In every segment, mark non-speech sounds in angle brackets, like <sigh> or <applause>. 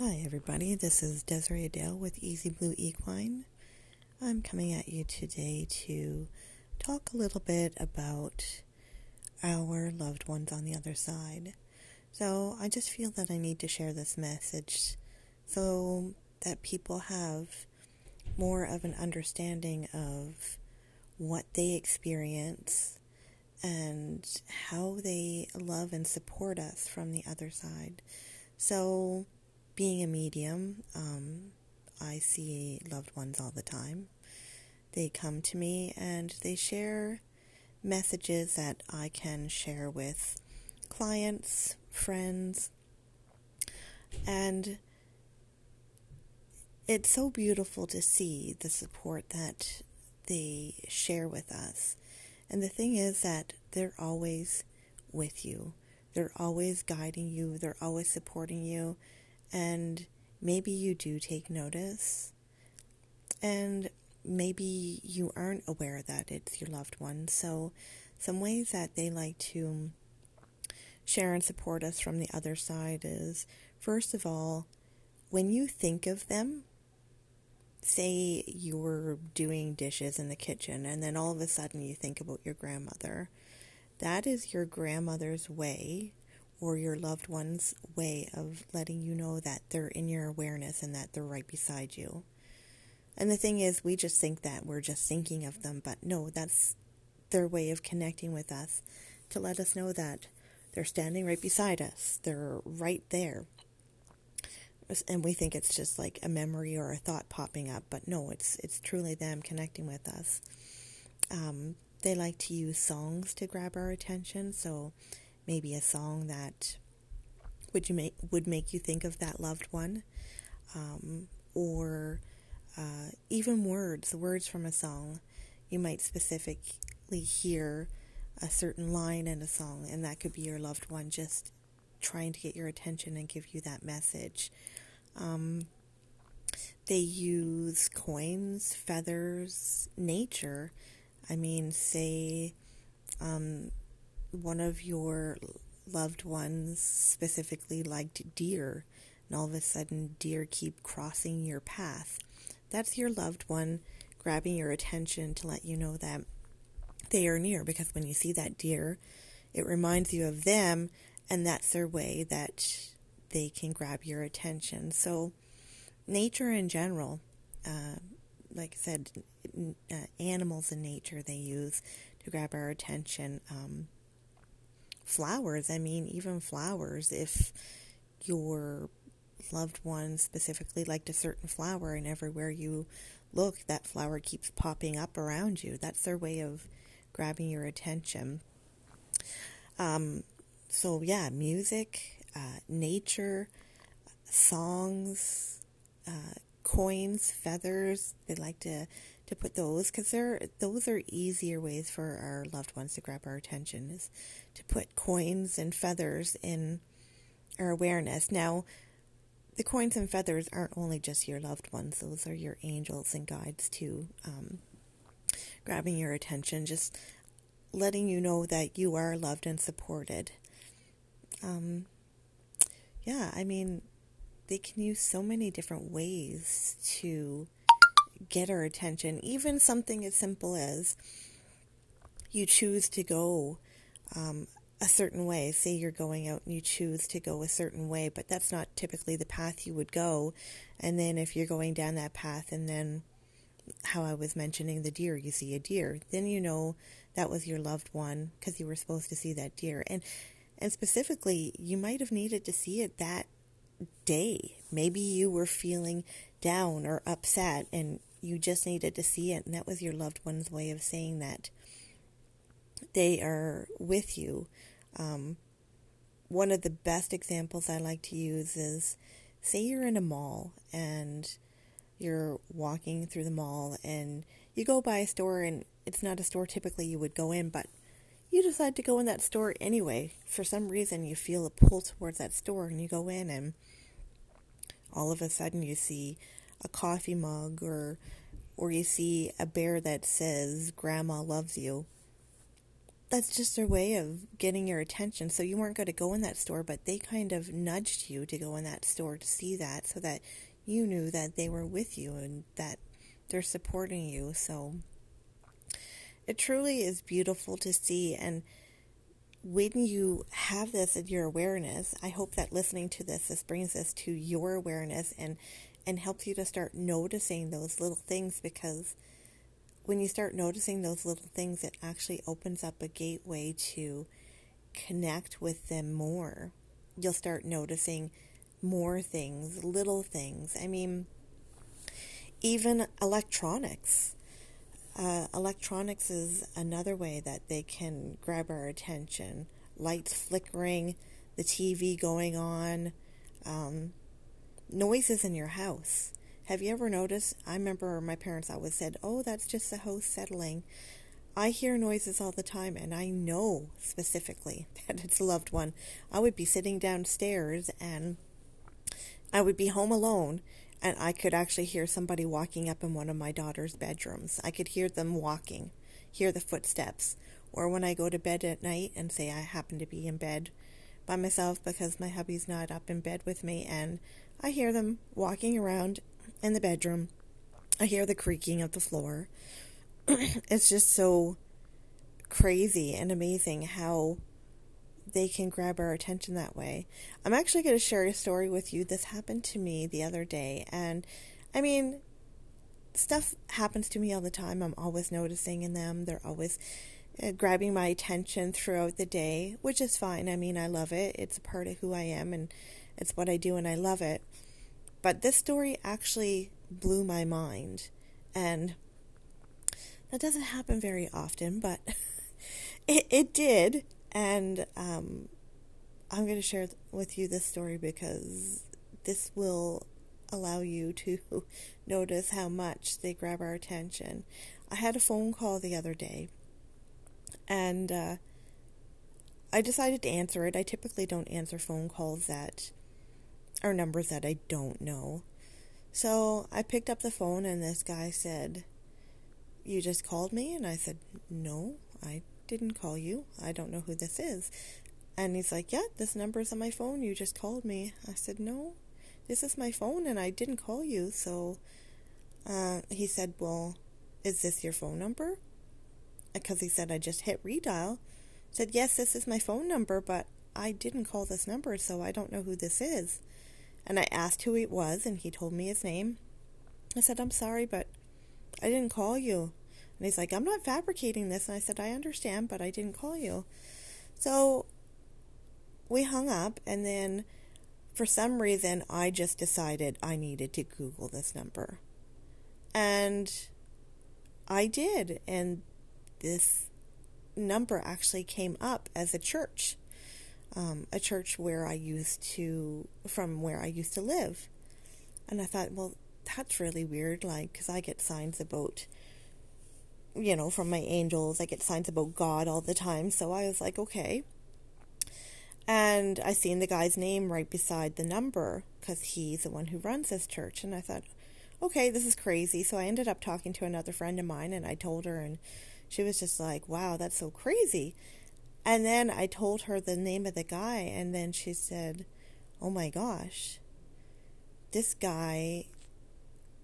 Hi, everybody. This is Desiree Adele with Easy Blue Equine. I'm coming at you today to talk a little bit about our loved ones on the other side. So, I just feel that I need to share this message so that people have more of an understanding of what they experience and how they love and support us from the other side. So, being a medium, um, I see loved ones all the time. They come to me and they share messages that I can share with clients, friends, and it's so beautiful to see the support that they share with us. And the thing is that they're always with you. They're always guiding you. They're always supporting you. And maybe you do take notice. And maybe you aren't aware that it's your loved one. So, some ways that they like to share and support us from the other side is first of all, when you think of them, say you're doing dishes in the kitchen and then all of a sudden you think about your grandmother, that is your grandmother's way or your loved one's way of letting you know that they're in your awareness and that they're right beside you. And the thing is, we just think that we're just thinking of them, but no, that's their way of connecting with us to let us know that they're standing right beside us, they're right there and we think it's just like a memory or a thought popping up, but no, it's it's truly them connecting with us. Um, they like to use songs to grab our attention, so maybe a song that would you make would make you think of that loved one, um, or uh, even words, words from a song. You might specifically hear a certain line in a song, and that could be your loved one just trying to get your attention and give you that message. Um, they use coins, feathers, nature. I mean, say um, one of your loved ones specifically liked deer, and all of a sudden deer keep crossing your path. That's your loved one grabbing your attention to let you know that they are near because when you see that deer, it reminds you of them, and that's their way that they can grab your attention. So, nature in general, uh, like I said, uh, animals in nature they use to grab our attention. Um, flowers, I mean, even flowers, if your loved one specifically liked a certain flower and everywhere you look, that flower keeps popping up around you. That's their way of grabbing your attention. Um, so, yeah, music, uh, nature, songs, uh, coins, feathers. They like to, to put those because they're those are easier ways for our loved ones to grab our attention is to put coins and feathers in our awareness. Now, the coins and feathers aren't only just your loved ones; those are your angels and guides too. Um, grabbing your attention, just letting you know that you are loved and supported. Um, yeah, I mean, they can use so many different ways to get our attention. Even something as simple as you choose to go um, a certain way. Say you're going out and you choose to go a certain way, but that's not typically the path you would go. And then if you're going down that path and then how I was mentioning the deer, you see a deer, then you know that was your loved one because you were supposed to see that deer. And and specifically, you might have needed to see it that day. Maybe you were feeling down or upset and you just needed to see it, and that was your loved one's way of saying that they are with you. Um, one of the best examples I like to use is say you're in a mall and you're walking through the mall and you go by a store and it's not a store typically you would go in, but you decide to go in that store anyway. For some reason, you feel a pull towards that store and you go in, and all of a sudden, you see a coffee mug or or you see a bear that says grandma loves you that's just their way of getting your attention. So you weren't going to go in that store, but they kind of nudged you to go in that store to see that so that you knew that they were with you and that they're supporting you. So it truly is beautiful to see. And when you have this in your awareness, I hope that listening to this, this brings this to your awareness and, and helps you to start noticing those little things because when you start noticing those little things, it actually opens up a gateway to connect with them more. You'll start noticing more things, little things. I mean, even electronics. Uh, electronics is another way that they can grab our attention. Lights flickering, the TV going on, um, noises in your house. Have you ever noticed? I remember my parents always said, Oh, that's just the house settling. I hear noises all the time, and I know specifically <laughs> that it's a loved one. I would be sitting downstairs and I would be home alone, and I could actually hear somebody walking up in one of my daughter's bedrooms. I could hear them walking, hear the footsteps. Or when I go to bed at night and say I happen to be in bed by myself because my hubby's not up in bed with me, and I hear them walking around in the bedroom. I hear the creaking of the floor. <clears throat> it's just so crazy and amazing how they can grab our attention that way. I'm actually going to share a story with you. This happened to me the other day. And I mean, stuff happens to me all the time. I'm always noticing in them. They're always uh, grabbing my attention throughout the day, which is fine. I mean, I love it. It's a part of who I am and it's what I do and I love it. But this story actually blew my mind. And that doesn't happen very often, but <laughs> it, it did. And um, I'm going to share with you this story because this will allow you to <laughs> notice how much they grab our attention. I had a phone call the other day, and uh, I decided to answer it. I typically don't answer phone calls that are numbers that I don't know. So I picked up the phone and this guy said, You just called me? And I said, No, I didn't call you. I don't know who this is. And he's like, Yeah, this number's on my phone. You just called me. I said, No, this is my phone and I didn't call you. So uh, he said, Well, is this your phone number? Because he said, I just hit redial. I said, Yes, this is my phone number, but I didn't call this number, so I don't know who this is. And I asked who it was, and he told me his name. I said, I'm sorry, but I didn't call you. And he's like, I'm not fabricating this. And I said, I understand, but I didn't call you. So we hung up, and then for some reason, I just decided I needed to Google this number. And I did. And this number actually came up as a church um, a church where I used to, from where I used to live. And I thought, well, that's really weird, like, because I get signs about, you know, from my angels, I get signs about God all the time. So I was like, okay. And I seen the guy's name right beside the number because he's the one who runs this church. And I thought, okay, this is crazy. So I ended up talking to another friend of mine and I told her, and she was just like, wow, that's so crazy. And then I told her the name of the guy, and then she said, Oh my gosh, this guy,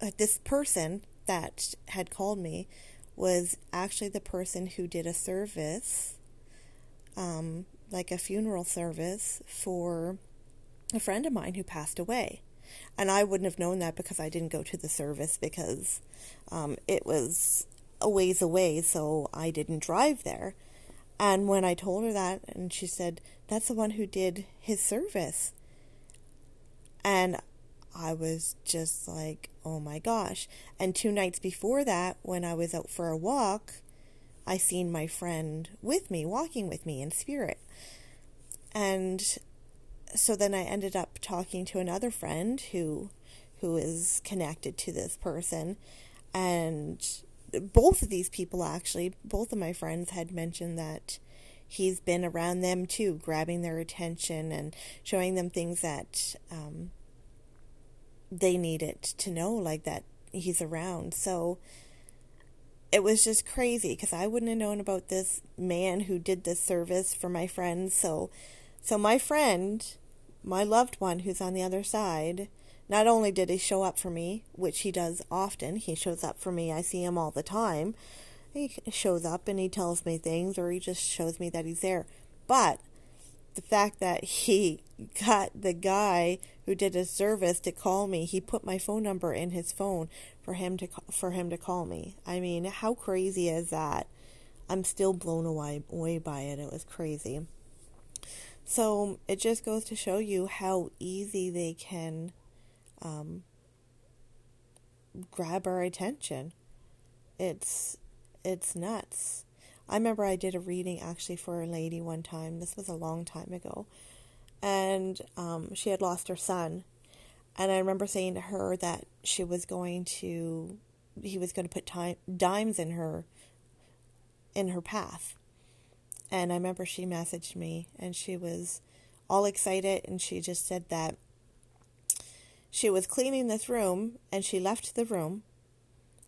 uh, this person that had called me was actually the person who did a service, um, like a funeral service for a friend of mine who passed away. And I wouldn't have known that because I didn't go to the service because um, it was a ways away, so I didn't drive there. And when I told her that, and she said, That's the one who did his service. And I was just like, Oh my gosh. And two nights before that, when I was out for a walk, I seen my friend with me, walking with me in spirit. And so then I ended up talking to another friend who who is connected to this person and both of these people actually, both of my friends had mentioned that he's been around them too, grabbing their attention and showing them things that um, they needed to know, like that he's around. So it was just crazy because I wouldn't have known about this man who did this service for my friends. So, so my friend, my loved one who's on the other side, not only did he show up for me, which he does often, he shows up for me. I see him all the time. He shows up and he tells me things, or he just shows me that he's there. But the fact that he <laughs> got the guy who did a service to call me, he put my phone number in his phone for him to for him to call me. I mean, how crazy is that? I'm still blown away away by it. It was crazy. So it just goes to show you how easy they can um, grab our attention. It's it's nuts. I remember I did a reading actually for a lady one time. This was a long time ago. And um, she had lost her son. And I remember saying to her that she was going to, he was going to put time, dimes in her, in her path. And I remember she messaged me and she was all excited and she just said that she was cleaning this room and she left the room.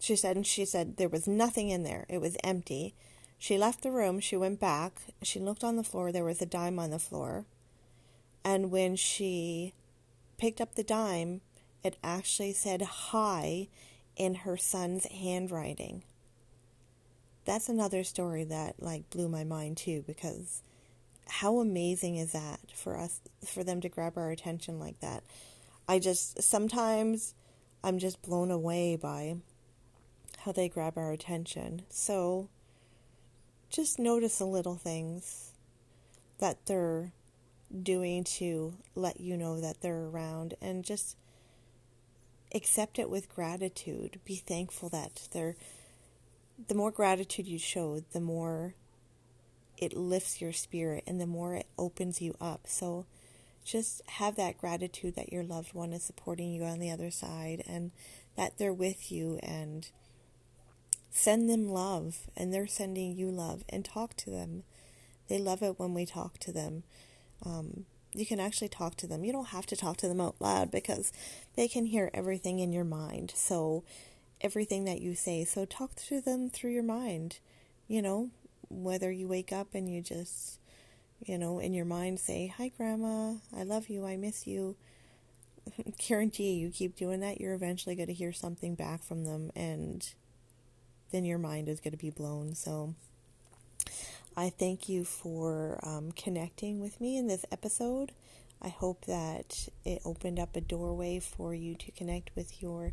She said, and she said there was nothing in there. It was empty. She left the room, she went back, she looked on the floor, there was a dime on the floor. And when she picked up the dime, it actually said hi in her son's handwriting. That's another story that like blew my mind too because how amazing is that for us for them to grab our attention like that. I just sometimes I'm just blown away by how they grab our attention. So just notice the little things that they're doing to let you know that they're around and just accept it with gratitude. Be thankful that they're the more gratitude you show, the more it lifts your spirit and the more it opens you up. So just have that gratitude that your loved one is supporting you on the other side and that they're with you and Send them love, and they're sending you love, and talk to them. They love it when we talk to them. Um, you can actually talk to them. You don't have to talk to them out loud because they can hear everything in your mind. So, everything that you say. So, talk to them through your mind. You know, whether you wake up and you just, you know, in your mind say, Hi, Grandma, I love you, I miss you. <laughs> Guarantee you keep doing that, you're eventually going to hear something back from them and then your mind is going to be blown. So I thank you for um, connecting with me in this episode. I hope that it opened up a doorway for you to connect with your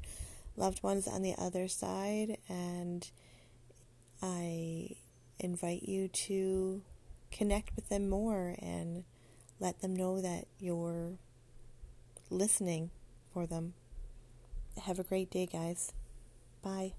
loved ones on the other side. And I invite you to connect with them more and let them know that you're listening for them. Have a great day, guys. Bye.